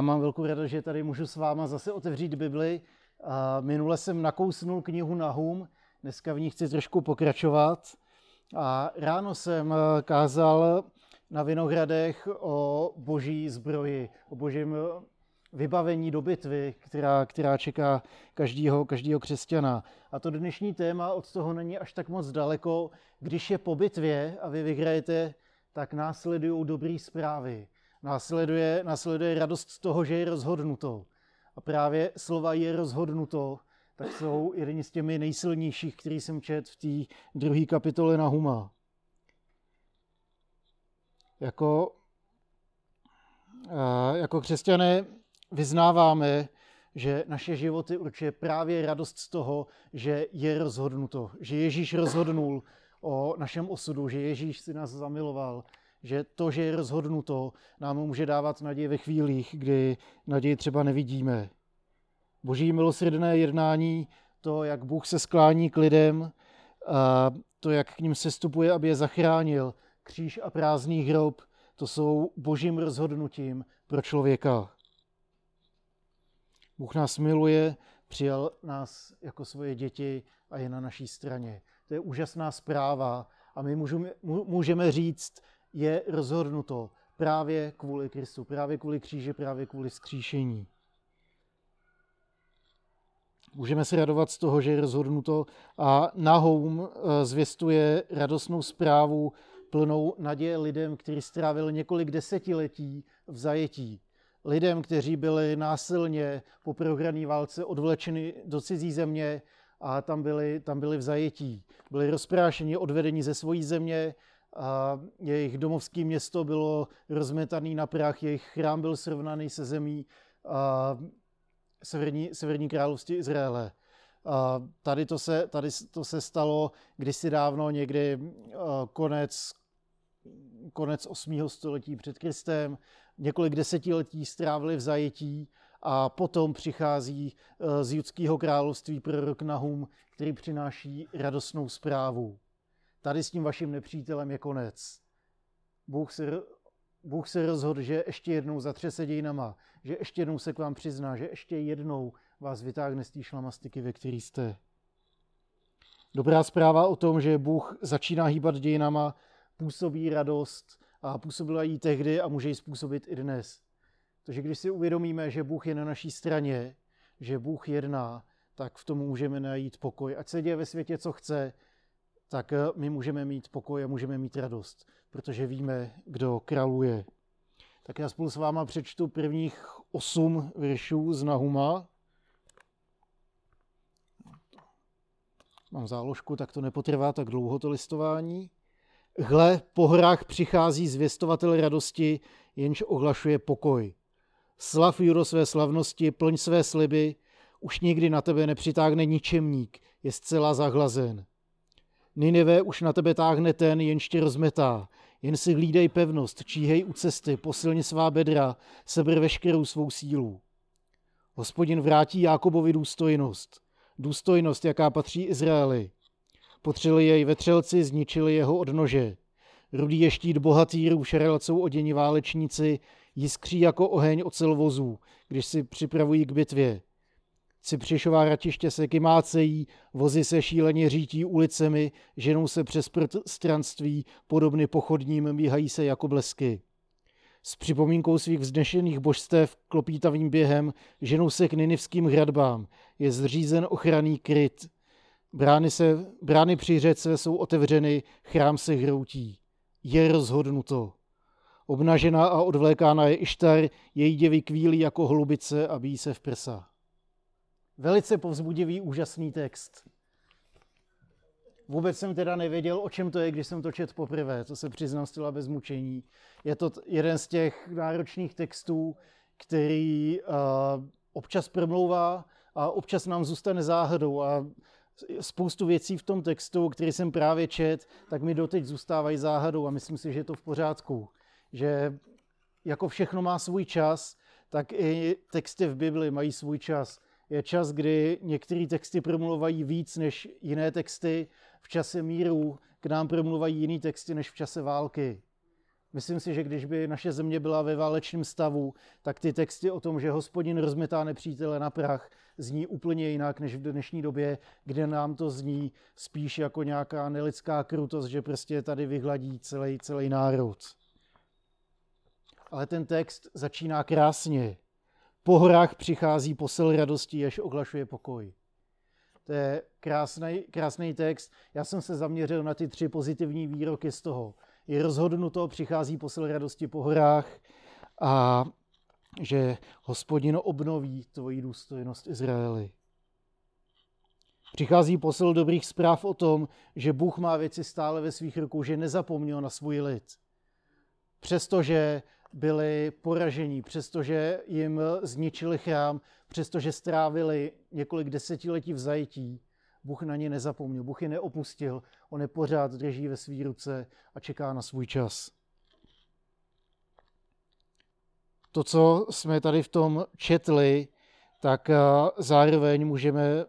Mám velkou radost, že tady můžu s váma zase otevřít Bibli. Minule jsem nakousnul knihu Nahum, dneska v ní chci trošku pokračovat. A ráno jsem eh, kázal na Vinohradech o boží zbroji, o božím vybavení do bitvy, která, která čeká každýho, každýho křesťana. A to dnešní téma od toho není až tak moc daleko. Když je po bitvě a vy vyhrajete, tak následují dobré zprávy. Následuje, následuje radost z toho, že je rozhodnuto. A právě slova je rozhodnuto, tak jsou jedni z těmi nejsilnějších, který jsem čet v té druhé kapitole na Huma. Jako, jako křesťané vyznáváme, že naše životy určuje právě radost z toho, že je rozhodnuto, že Ježíš rozhodnul o našem osudu, že Ježíš si nás zamiloval, že to, že je rozhodnuto, nám může dávat naději ve chvílích, kdy naději třeba nevidíme. Boží milosrdné jednání, to, jak Bůh se sklání k lidem, a to, jak k ním se stupuje, aby je zachránil, kříž a prázdný hrob, to jsou božím rozhodnutím pro člověka. Bůh nás miluje, přijal nás jako svoje děti a je na naší straně. To je úžasná zpráva a my můžeme, můžeme říct, je rozhodnuto právě kvůli Kristu, právě kvůli kříži, právě kvůli skříšení. Můžeme se radovat z toho, že je rozhodnuto a Nahum eh, zvěstuje radostnou zprávu plnou naděje lidem, kteří strávili několik desetiletí v zajetí. Lidem, kteří byli násilně po prohrané válce odvlečeni do cizí země a tam byli, tam byli v zajetí. Byli rozprášeni, odvedeni ze svojí země, a jejich domovské město bylo rozmetané na prach, jejich chrám byl srovnaný se zemí a severní, severní království Izraele. A tady, to se, tady to se stalo kdysi dávno, někdy konec, konec 8. století před Kristem. Několik desetiletí strávili v zajetí a potom přichází z judského království prorok Nahum, který přináší radostnou zprávu. Tady s tím vaším nepřítelem je konec. Bůh se, Bůh se rozhodl, že ještě jednou zatřese dějinama, že ještě jednou se k vám přizná, že ještě jednou vás vytáhne z té šlamastiky, ve který jste. Dobrá zpráva o tom, že Bůh začíná hýbat dějinama, působí radost a působila jí tehdy a může ji způsobit i dnes. Takže když si uvědomíme, že Bůh je na naší straně, že Bůh jedná, tak v tom můžeme najít pokoj. Ať se děje ve světě, co chce, tak eh, my můžeme mít pokoj a můžeme mít radost, protože víme, kdo králuje. Tak já spolu s váma přečtu prvních osm veršů z Nahuma. Mám záložku, tak to nepotrvá tak dlouho to listování. Hle, po hrách přichází zvěstovatel radosti, jenž ohlašuje pokoj. Slav Juro své slavnosti, plň své sliby, už nikdy na tebe nepřitáhne ničemník, je zcela zahlazen. Ninive už na tebe táhne ten, jenž tě rozmetá. Jen si hlídej pevnost, číhej u cesty, posilně svá bedra, sebr veškerou svou sílu. Hospodin vrátí Jákobovi důstojnost. Důstojnost, jaká patří Izraeli. Potřeli jej vetřelci, zničili jeho odnože. Rudý je štít bohatýrů, šarelacou odění válečníci, jiskří jako oheň ocelvozů, když si připravují k bitvě. Cypřišová ratiště se kymácejí, vozy se šíleně řítí ulicemi, ženou se přes stranství, podobny pochodním míhají se jako blesky. S připomínkou svých vznešených božstev klopítavým během ženou se k ninivským hradbám, je zřízen ochranný kryt. Brány, se, brány při řece jsou otevřeny, chrám se hroutí. Je rozhodnuto. Obnažená a odvlékána je Ištar, její děvy kvílí jako hlubice a bíjí se v prsa. Velice povzbudivý, úžasný text. Vůbec jsem teda nevěděl, o čem to je, když jsem to četl poprvé, to se přiznám zcela bez mučení. Je to jeden z těch náročných textů, který uh, občas promlouvá a občas nám zůstane záhadou a spoustu věcí v tom textu, který jsem právě čet, tak mi doteď zůstávají záhadou a myslím si, že je to v pořádku. Že jako všechno má svůj čas, tak i texty v Bibli mají svůj čas je čas, kdy některé texty promluvají víc než jiné texty. V čase míru k nám promluvají jiné texty než v čase války. Myslím si, že když by naše země byla ve válečném stavu, tak ty texty o tom, že hospodin rozmetá nepřítele na prach, zní úplně jinak než v dnešní době, kde nám to zní spíš jako nějaká nelidská krutost, že prostě tady vyhladí celý, celý národ. Ale ten text začíná krásně. Po horách přichází posel radosti, jež ohlašuje pokoj. To je krásný, krásný text. Já jsem se zaměřil na ty tři pozitivní výroky z toho. Je rozhodnuto, přichází posel radosti po horách a že hospodin obnoví tvoji důstojnost Izraeli. Přichází posel dobrých zpráv o tom, že Bůh má věci stále ve svých rukou, že nezapomněl na svůj lid. Přestože byli poražení, přestože jim zničili chrám, přestože strávili několik desetiletí v zajetí, Bůh na ně nezapomněl, Bůh je neopustil, on je pořád drží ve své ruce a čeká na svůj čas. To, co jsme tady v tom četli, tak eh, zároveň můžeme, eh,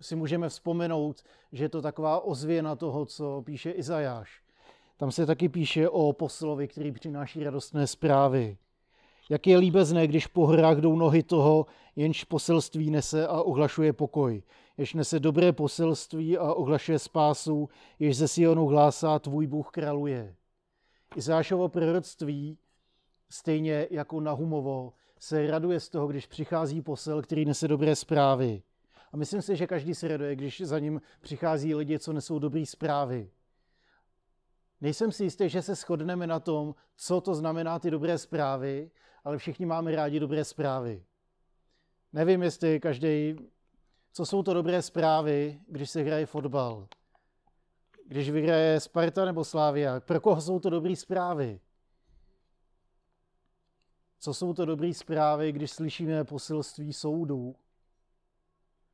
si můžeme vzpomenout, že je to taková ozvěna toho, co píše Izajáš. Tam se taky píše o poslovi, který přináší radostné zprávy. Jak je líbezné, když po horách jdou nohy toho, jenž poselství nese a ohlašuje pokoj. Jež nese dobré poselství a ohlašuje spásu, jež ze Sionu hlásá tvůj Bůh kraluje. Izášovo proroctví, stejně jako Nahumovo, se raduje z toho, když přichází posel, který nese dobré zprávy. A myslím si, že každý se raduje, když za ním přichází lidi, co nesou dobré zprávy. Nejsem si jistý, že se shodneme na tom, co to znamená ty dobré zprávy, ale všichni máme rádi dobré zprávy. Nevím, jestli každý, co jsou to dobré zprávy, když se hraje fotbal. Když vyhraje Sparta nebo Slávia, pro koho jsou to dobré zprávy? Co jsou to dobré zprávy, když slyšíme poselství soudů?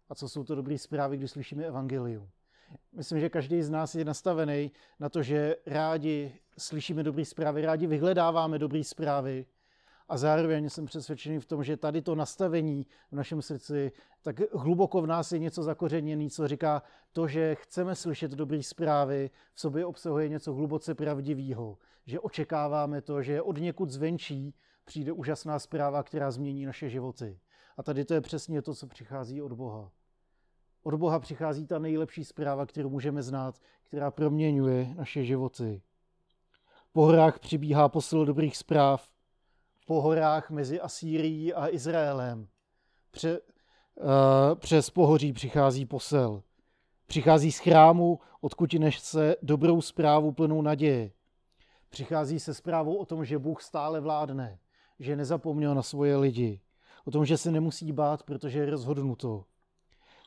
A co jsou to dobré zprávy, když slyšíme evangelium? Myslím, že každý z nás je nastavený na to, že rádi slyšíme dobré zprávy, rádi vyhledáváme dobré zprávy a zároveň jsem přesvědčený v tom, že tady to nastavení v našem srdci, tak hluboko v nás je něco zakořeněné, co říká to, že chceme slyšet dobré zprávy, v sobě obsahuje něco hluboce pravdivého, že očekáváme to, že od někud zvenčí přijde úžasná zpráva, která změní naše životy. A tady to je přesně to, co přichází od Boha. Od Boha přichází ta nejlepší zpráva, kterou můžeme znát, která proměňuje naše životy. Po horách přibíhá posil dobrých zpráv, po horách mezi Asýrií a Izraelem. Pře, uh, přes pohoří přichází posel. Přichází z chrámu, odkud se dobrou zprávu plnou naděje. Přichází se zprávou o tom, že Bůh stále vládne, že nezapomněl na svoje lidi, o tom, že se nemusí bát, protože je rozhodnuto.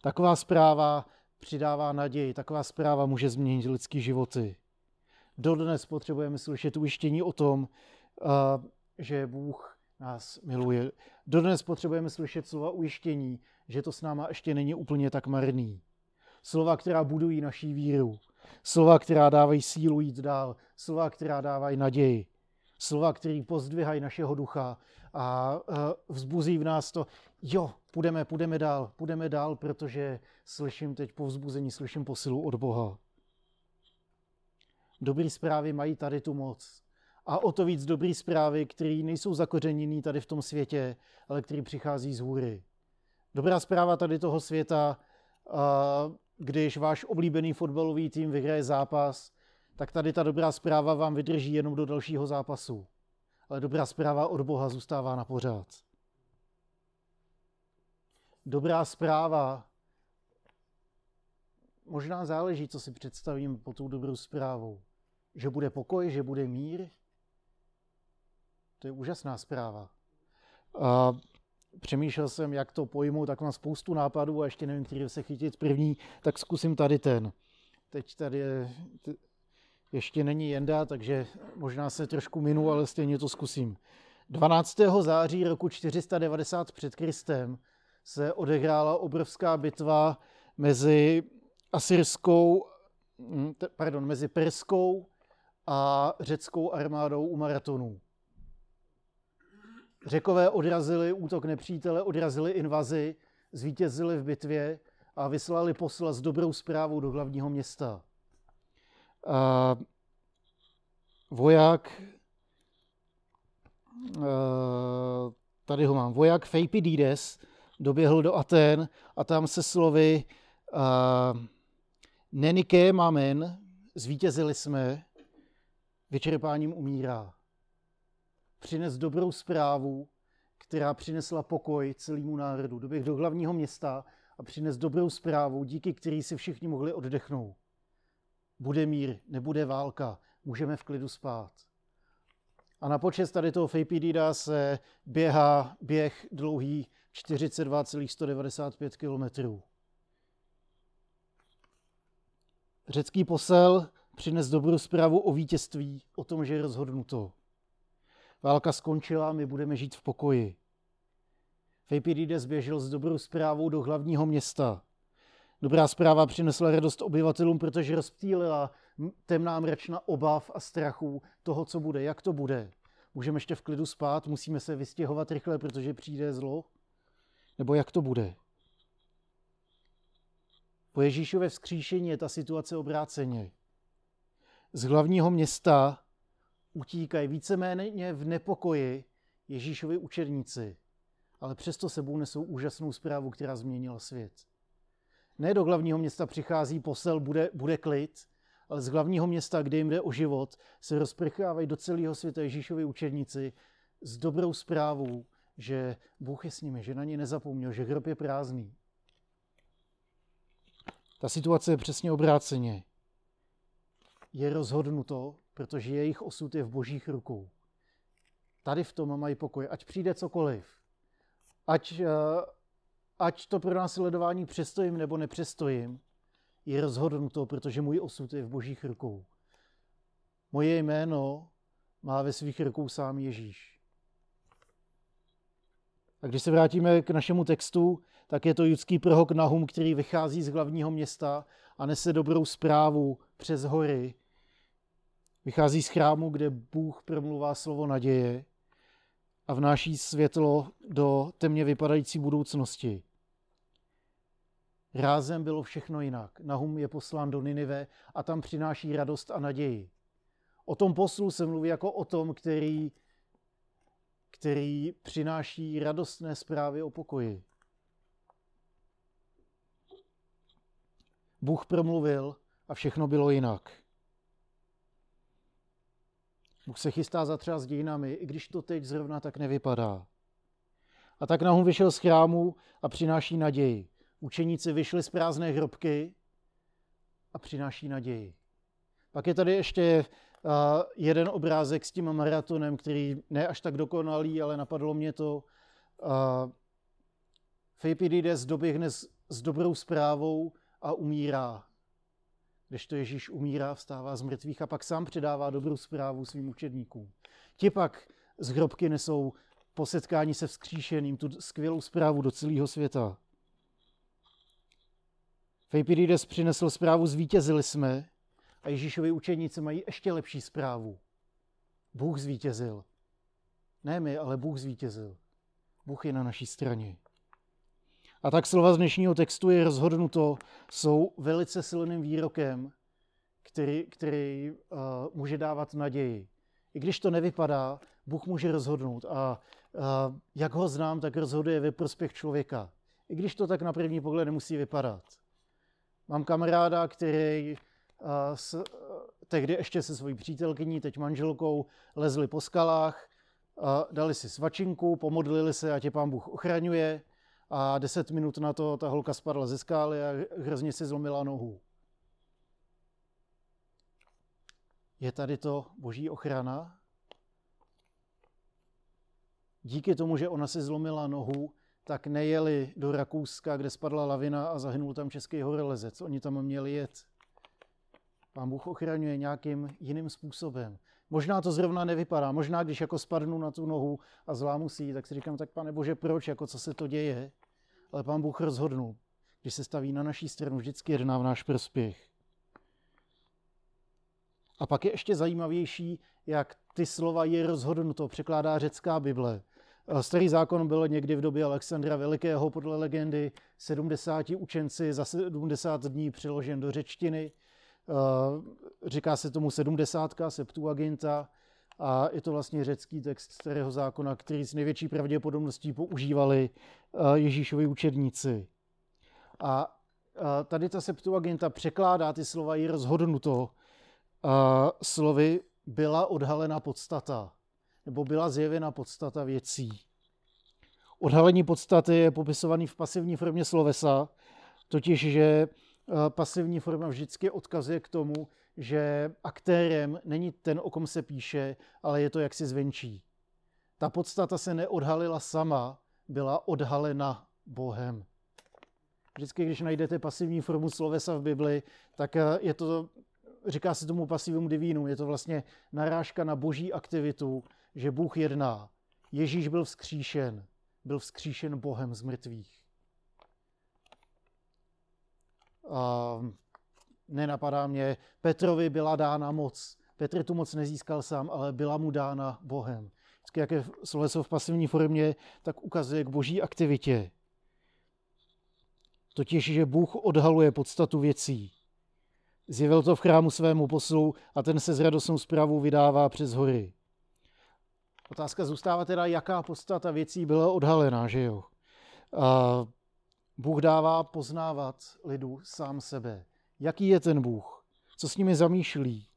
Taková zpráva přidává naději, taková zpráva může změnit lidské životy. Dodnes potřebujeme slyšet ujištění o tom, že Bůh nás miluje. Dodnes potřebujeme slyšet slova ujištění, že to s náma ještě není úplně tak marný. Slova, která budují naší víru. Slova, která dávají sílu jít dál. Slova, která dávají naději. Slova, které pozdvihají našeho ducha a vzbuzí v nás to, jo, půjdeme, půjdeme dál, půjdeme dál, protože slyším teď povzbuzení, slyším posilu od Boha. Dobrý zprávy mají tady tu moc. A o to víc dobrý zprávy, které nejsou zakořeněný tady v tom světě, ale které přichází z hůry. Dobrá zpráva tady toho světa, když váš oblíbený fotbalový tým vyhraje zápas, tak tady ta dobrá zpráva vám vydrží jenom do dalšího zápasu. Ale dobrá zpráva od Boha zůstává na pořád dobrá zpráva. Možná záleží, co si představím po tou dobrou zprávou. Že bude pokoj, že bude mír. To je úžasná zpráva. A přemýšlel jsem, jak to pojmu, tak mám spoustu nápadů a ještě nevím, který se chytit první, tak zkusím tady ten. Teď tady je, ještě není jenda, takže možná se trošku minu, ale stejně to zkusím. 12. září roku 490 před Kristem se odehrála obrovská bitva mezi asyrskou, hm, pardon, mezi perskou a řeckou armádou u maratonů. Řekové odrazili útok nepřítele, odrazili invazi, zvítězili v bitvě a vyslali posla s dobrou zprávou do hlavního města. A voják, tady ho mám, voják Feipidides doběhl do Aten a tam se slovy Nenike mamen, zvítězili jsme, vyčerpáním umírá. Přines dobrou zprávu, která přinesla pokoj celému národu. Doběh do hlavního města a přines dobrou zprávu, díky který si všichni mohli oddechnout. Bude mír, nebude válka, můžeme v klidu spát. A na počest tady toho Fejpidida se běhá běh dlouhý 42,195 km. Řecký posel přines dobrou zprávu o vítězství, o tom, že je rozhodnuto. Válka skončila, my budeme žít v pokoji. Fejpidides běžel s dobrou zprávou do hlavního města. Dobrá zpráva přinesla radost obyvatelům, protože rozptýlila temná mračna obav a strachu toho, co bude, jak to bude. Můžeme ještě v klidu spát, musíme se vystěhovat rychle, protože přijde zlo? Nebo jak to bude? Po Ježíšově vzkříšení je ta situace obráceně. Z hlavního města utíkají víceméně v nepokoji Ježíšovi učedníci, ale přesto sebou nesou úžasnou zprávu, která změnila svět. Ne do hlavního města přichází posel, bude, bude klid, ale z hlavního města, kde jim jde o život, se rozprchávají do celého světa Ježíšovi učedníci s dobrou zprávou, že Bůh je s nimi, že na ně nezapomněl, že hrob je prázdný. Ta situace je přesně obráceně. Je rozhodnuto, protože jejich osud je v božích rukou. Tady v tom mají pokoj, ať přijde cokoliv. Ať, eh, ať to pro nás sledování přestojím nebo nepřestojím, je rozhodnuto, protože můj osud je v božích rukou. Moje jméno má ve svých rukou sám Ježíš. A když se vrátíme k našemu textu, tak je to judský prohok Nahum, který vychází z hlavního města a nese dobrou zprávu přes hory. Vychází z chrámu, kde Bůh promluvá slovo naděje a vnáší světlo do temně vypadající budoucnosti. Rázem bylo všechno jinak. Nahum je poslán do Ninive a tam přináší radost a naději. O tom poslu se mluví jako o tom, který, který přináší radostné zprávy o pokoji. Bůh promluvil a všechno bylo jinak. Bůh se chystá zatřát s dějinami, i když to teď zrovna tak nevypadá. A tak Nahum vyšel z chrámu a přináší naději. Učeníci vyšli z prázdné hrobky a přináší naději. Pak je tady ještě jeden obrázek s tím maratonem, který ne až tak dokonalý, ale napadlo mě to. Fejpidides doběhne s, s dobrou zprávou a umírá. Když to Ježíš umírá, vstává z mrtvých a pak sám předává dobrou zprávu svým učedníkům. Ti pak z hrobky nesou po setkání se vzkříšeným tu skvělou zprávu do celého světa. Fejpidides přinesl zprávu zvítězili jsme a Ježíšovi učeníci mají ještě lepší zprávu. Bůh zvítězil. Ne my, ale Bůh zvítězil. Bůh je na naší straně. A tak slova z dnešního textu je rozhodnuto, jsou velice silným výrokem, který, který uh, může dávat naději. I když to nevypadá, Bůh může rozhodnout. A uh, jak ho znám, tak rozhoduje ve prospěch člověka. I když to tak na první pohled nemusí vypadat. Mám kamaráda, který s, uh, tehdy ještě se svojí přítelkyní, teď manželkou, lezli po skalách, uh, dali si svačinku, pomodlili se a tě pán Bůh ochraňuje a deset minut na to ta holka spadla ze skály a hrozně si zlomila nohu. Je tady to boží ochrana? Díky tomu, že ona si zlomila nohu, tak nejeli do Rakouska, kde spadla lavina a zahynul tam český horolezec. Oni tam měli jet. Pán Bůh ochraňuje nějakým jiným způsobem. Možná to zrovna nevypadá. Možná, když jako spadnu na tu nohu a zlámu si ji, tak si říkám, tak pane Bože, proč, jako co se to děje? Ale pán Bůh rozhodnul. Když se staví na naší stranu, vždycky jedná v náš prospěch. A pak je ještě zajímavější, jak ty slova je rozhodnuto, překládá řecká Bible. Starý zákon byl někdy v době Alexandra Velikého podle legendy 70 učenci za 70 dní přeložen do řečtiny. Říká se tomu sedmdesátka, Septuaginta, a je to vlastně řecký text starého zákona, který s největší pravděpodobností používali Ježíšovi učedníci. A tady ta Septuaginta překládá ty slova i rozhodnuto slovy byla odhalena podstata, nebo byla zjevena podstata věcí. Odhalení podstaty je popisovaný v pasivní formě slovesa, totiž, že eh, pasivní forma vždycky odkazuje k tomu, že aktérem není ten, o kom se píše, ale je to jaksi zvenčí. Ta podstata se neodhalila sama, byla odhalena Bohem. Vždycky, když najdete pasivní formu slovesa v Bibli, tak eh, je to, říká se tomu pasivum divínum, je to vlastně narážka na boží aktivitu, že Bůh jedná. Ježíš byl vzkříšen, byl vzkříšen Bohem z mrtvých. Nenapadá mě, Petrovi byla dána moc. Petr tu moc nezískal sám, ale byla mu dána Bohem. Vždycky, jak je sloveso v pasivní formě, tak ukazuje k boží aktivitě. Totiž, že Bůh odhaluje podstatu věcí. Zjevil to v chrámu svému poslu a ten se s radostnou zprávou vydává přes hory. Otázka zůstává teda, jaká podstata věcí byla odhalená, že jo? A Bůh dává poznávat lidu sám sebe. Jaký je ten Bůh? Co s nimi zamýšlí?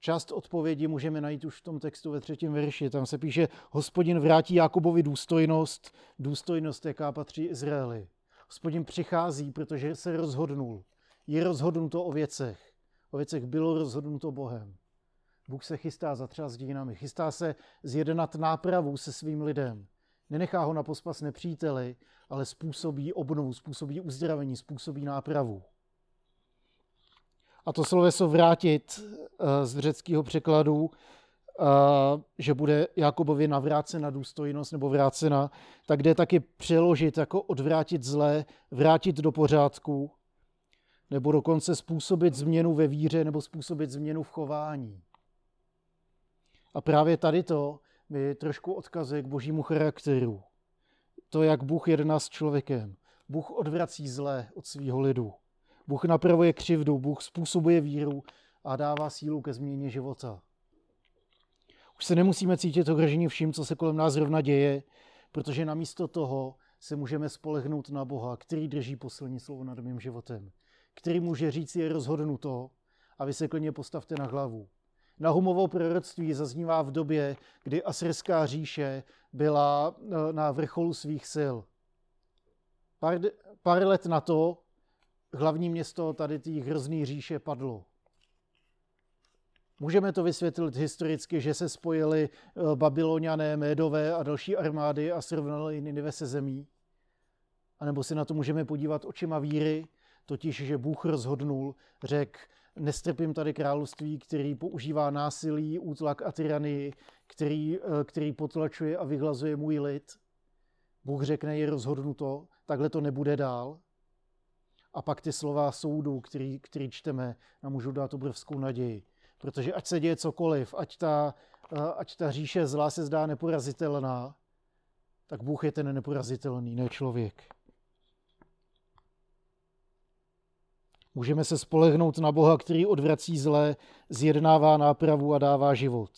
Část odpovědi můžeme najít už v tom textu ve třetím verši. Tam se píše, hospodin vrátí Jakobovi důstojnost, důstojnost, jaká patří Izraeli. Hospodin přichází, protože se rozhodnul. Je rozhodnuto o věcech. O věcech bylo rozhodnuto Bohem. Bůh se chystá zatřást dějinami. Chystá se zjednat nápravu se svým lidem. Nenechá ho na pospas nepříteli, ale způsobí obnovu, způsobí uzdravení, způsobí nápravu. A to sloveso vrátit eh, z řeckého překladu, eh, že bude Jakobovi navrácena důstojnost nebo vrácena, tak jde taky přeložit jako odvrátit zlé, vrátit do pořádku, nebo dokonce způsobit změnu ve víře nebo způsobit změnu v chování. A právě tady to mi trošku odkazuje k božímu charakteru. To, jak Bůh jedná s člověkem. Bůh odvrací zlé od svého lidu. Bůh napravuje křivdu, Bůh způsobuje víru a dává sílu ke změně života. Už se nemusíme cítit ohrožení vším, co se kolem nás zrovna děje, protože namísto toho se můžeme spolehnout na Boha, který drží poslední slovo nad mým životem, který může říct, je rozhodnuto a vy se klidně postavte na hlavu. Nahumovo proroctví zaznívá v době, kdy asyrská říše byla eh, na vrcholu svých sil. Pár, pár let na to hlavní město tady té hrozný říše padlo. Můžeme to vysvětlit historicky, že se spojili eh, babyloniané, médové a další armády a srovnali Ninive se zemí. A nebo si na to můžeme podívat očima víry, totiž, že Bůh rozhodnul, řekl, nestrpím tady království, který používá násilí, útlak a tyranii, který, eh, který potlačuje a vyhlazuje můj lid. Bůh řekne, je rozhodnuto, takhle to nebude dál. A pak ty slova soudu, který, který čteme, nám můžou dát obrovskou naději. Protože ať se děje cokoliv, ať ta, eh, ať ta říše zlá se zdá neporazitelná, tak Bůh je ten neporazitelný, ne člověk. Můžeme se spolehnout na Boha, který odvrací zlé, zjednává nápravu a dává život.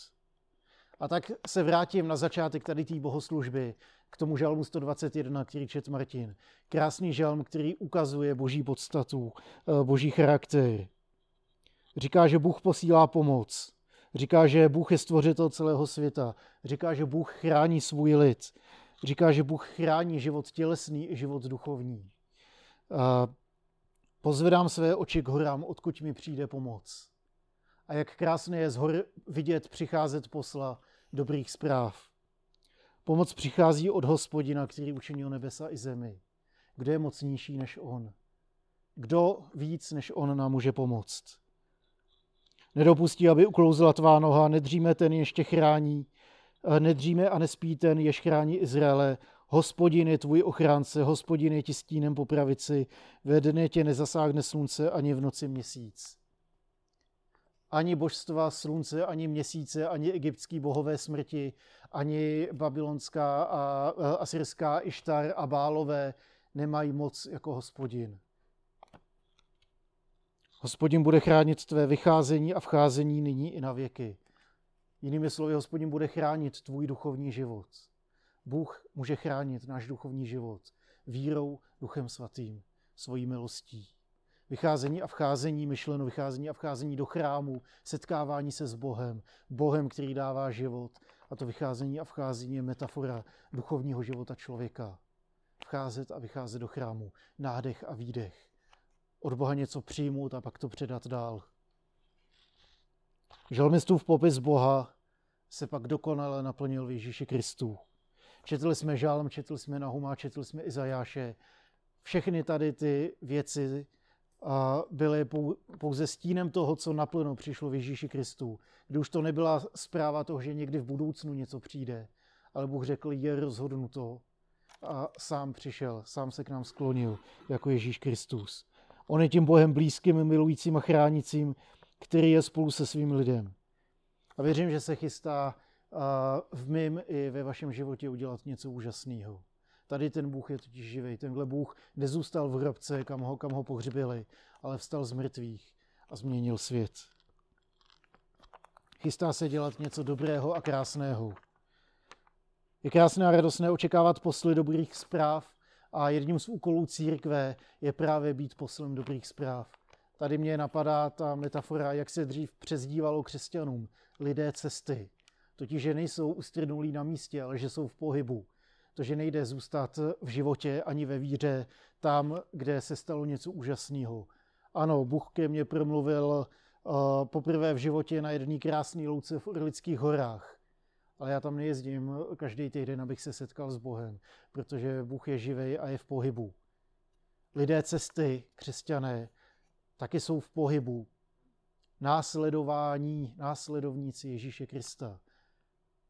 A tak se vrátím na začátek tady té bohoslužby, k tomu žalmu 121, který čet Martin. Krásný žalm, který ukazuje boží podstatu, eh, boží charakter. Říká, že Bůh posílá pomoc. Říká, že Bůh je stvořitel celého světa. Říká, že Bůh chrání svůj lid. Říká, že Bůh chrání život tělesný i život duchovní. Pozvedám své oči k horám, odkud mi přijde pomoc. A jak krásné je z hor vidět přicházet posla dobrých zpráv. Pomoc přichází od hospodina, který učinil nebesa i zemi. Kdo je mocnější než on? Kdo víc než on nám může pomoct? Nedopustí, aby uklouzla tvá noha, nedříme ten, ještě chrání, nedříme a nespí ten, jež chrání Izraele, Hospodin je tvůj ochránce, hospodin je ti stínem po pravici, ve dne tě nezasáhne slunce ani v noci měsíc. Ani božstva slunce, ani měsíce, ani egyptský bohové smrti, ani babylonská a asyrská Ištar a Bálové nemají moc jako hospodin. Hospodin bude chránit tvé vycházení a vcházení nyní i na věky. Jinými slovy, hospodin bude chránit tvůj duchovní život. Bůh může chránit náš duchovní život vírou, duchem svatým, svojí milostí. Vycházení a vcházení, myšleno vycházení a vcházení do chrámu, setkávání se s Bohem, Bohem, který dává život. A to vycházení a vcházení je metafora duchovního života člověka. Vcházet a vycházet do chrámu, nádech a výdech. Od Boha něco přijmout a pak to předat dál. Žalmistův popis Boha se pak dokonale naplnil v Ježíši Kristu. Četli jsme Žalm, četli jsme Nahuma, četli jsme Izajáše. Všechny tady ty věci byly pouze stínem toho, co naplno přišlo v Ježíši Kristu. Kdy už to nebyla zpráva toho, že někdy v budoucnu něco přijde, ale Bůh řekl, je rozhodnuto a sám přišel, sám se k nám sklonil, jako Ježíš Kristus. On je tím Bohem blízkým, milujícím a chránícím, který je spolu se svým lidem. A věřím, že se chystá v mém i ve vašem životě udělat něco úžasného. Tady ten Bůh je totiž živý. Tenhle Bůh nezůstal v hrobce, kam ho, kam ho pohřbili, ale vstal z mrtvých a změnil svět. Chystá se dělat něco dobrého a krásného. Je krásné a radostné očekávat posly dobrých zpráv a jedním z úkolů církve je právě být poslem dobrých zpráv. Tady mě napadá ta metafora, jak se dřív přezdívalo křesťanům, lidé cesty. Totiž, že nejsou ustrnulí na místě, ale že jsou v pohybu. To, že nejde zůstat v životě ani ve víře tam, kde se stalo něco úžasného. Ano, Bůh ke mně promluvil uh, poprvé v životě na jedné krásné louce v Orlických horách. Ale já tam nejezdím každý týden, abych se setkal s Bohem, protože Bůh je živý a je v pohybu. Lidé cesty, křesťané, taky jsou v pohybu. Následování, následovníci Ježíše Krista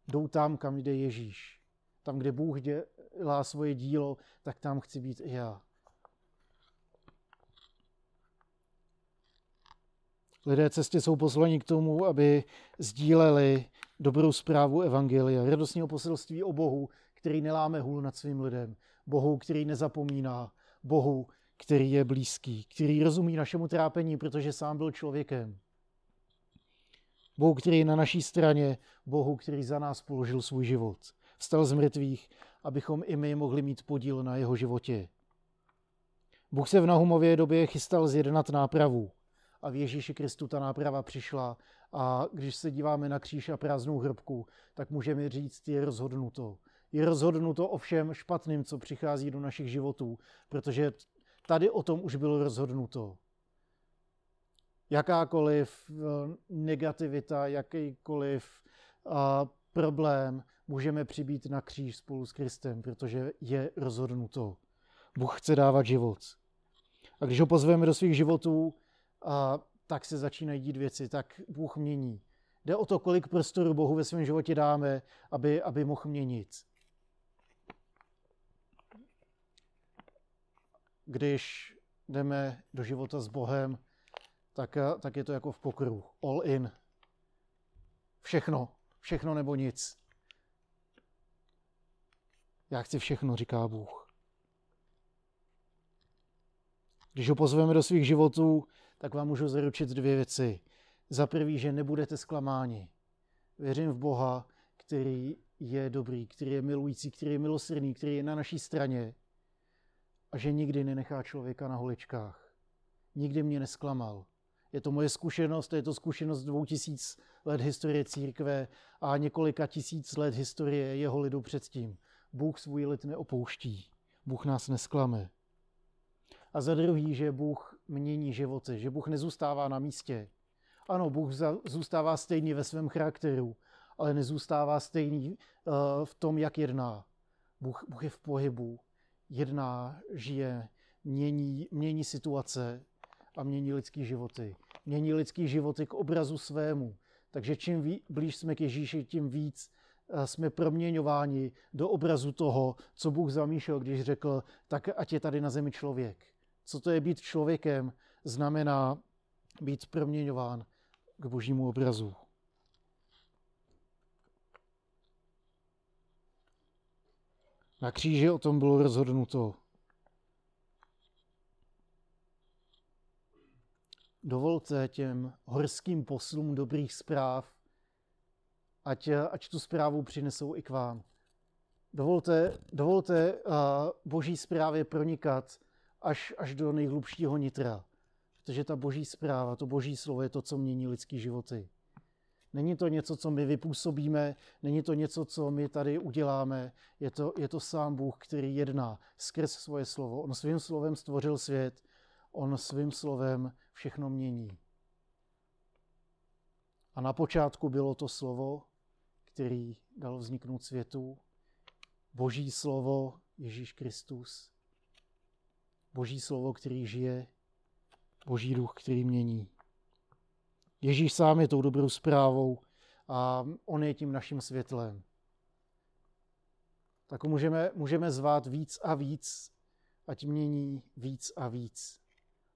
jdou tam, kam jde Ježíš. Tam, kde Bůh dělá svoje dílo, tak tam chci být i já. Lidé cestě jsou poslani k tomu, aby sdíleli dobrou zprávu Evangelia, radostného poselství o Bohu, který neláme hůl nad svým lidem, Bohu, který nezapomíná, Bohu, který je blízký, který rozumí našemu trápení, protože sám byl člověkem. Bohu, který je na naší straně, Bohu, který za nás položil svůj život. Vstal z mrtvých, abychom i my mohli mít podíl na jeho životě. Bůh se v Nahumově době chystal zjednat nápravu a v Ježíši Kristu ta náprava přišla a když se díváme na kříž a prázdnou hrobku, tak můžeme říct, je rozhodnuto. Je rozhodnuto o všem špatným, co přichází do našich životů, protože tady o tom už bylo rozhodnuto jakákoliv eh, negativita, jakýkoliv eh, problém můžeme přibít na kříž spolu s Kristem, protože je rozhodnuto. Bůh chce dávat život. A když ho pozveme do svých životů, a, tak se začínají dít věci, tak Bůh mění. Jde o to, kolik prostoru Bohu ve svém životě dáme, aby, aby mohl měnit. Když jdeme do života s Bohem, tak, eh, tak je to jako v pokru. All in. Všechno. Všechno nebo nic. Já chci všechno, říká Bůh. Když ho pozveme do svých životů, tak vám můžu zaručit dvě věci. Za prvý, že nebudete zklamáni. Věřím v Boha, který je dobrý, který je milující, který je milosrdný, který je na naší straně a že nikdy nenechá člověka na holičkách. Nikdy mě nesklamal. Je to moje zkušenost, je to zkušenost dvou tisíc let historie církve a několika tisíc let historie jeho lidu předtím. Bůh svůj lid neopouští. Bůh nás nesklame. A za druhý, že Bůh mění životy, že Bůh nezůstává na místě. Ano, Bůh zůstává stejný ve svém charakteru, ale nezůstává stejný uh, v tom, jak jedná. Bůh, Bůh je v pohybu, jedná, žije, mění, mění situace, a mění lidský životy. Mění lidský životy k obrazu svému. Takže čím blíž jsme k Ježíši, tím víc eh, jsme proměňováni do obrazu toho, co Bůh zamýšlel, když řekl, tak ať je tady na zemi člověk. Co to je být člověkem, znamená být proměňován k božímu obrazu. Na kříži o tom bylo rozhodnuto. Dovolte těm horským poslům dobrých zpráv, ať, ať tu zprávu přinesou i k vám. Dovolte, dovolte uh, boží zprávě pronikat až, až do nejhlubšího nitra. Protože ta boží zpráva, to boží slovo je to, co mění lidský životy. Není to něco, co my vypůsobíme, není to něco, co my tady uděláme. Je to, je to sám Bůh, který jedná skrz svoje slovo. On svým slovem stvořil svět, on svým slovem všechno mění. A na počátku bylo to slovo, který dal vzniknout světu, Boží slovo Ježíš Kristus, Boží slovo, který žije, Boží duch, který mění. Ježíš sám je tou dobrou zprávou a on je tím naším světlem. Tak můžeme, můžeme zvát víc a víc, ať mění víc a víc.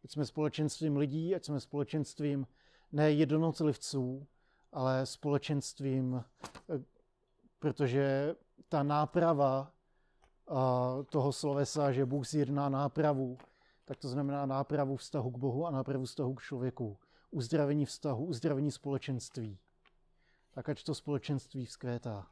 Ať jsme společenstvím lidí, ať jsme společenstvím ne jednotlivců, ale společenstvím, eh, protože ta náprava toho slovesa, že Bůh zjedná nápravu, tak to znamená nápravu vztahu k Bohu a nápravu vztahu k člověku. Uzdravení vztahu, uzdravení společenství. Tak ať to společenství vzkvétá.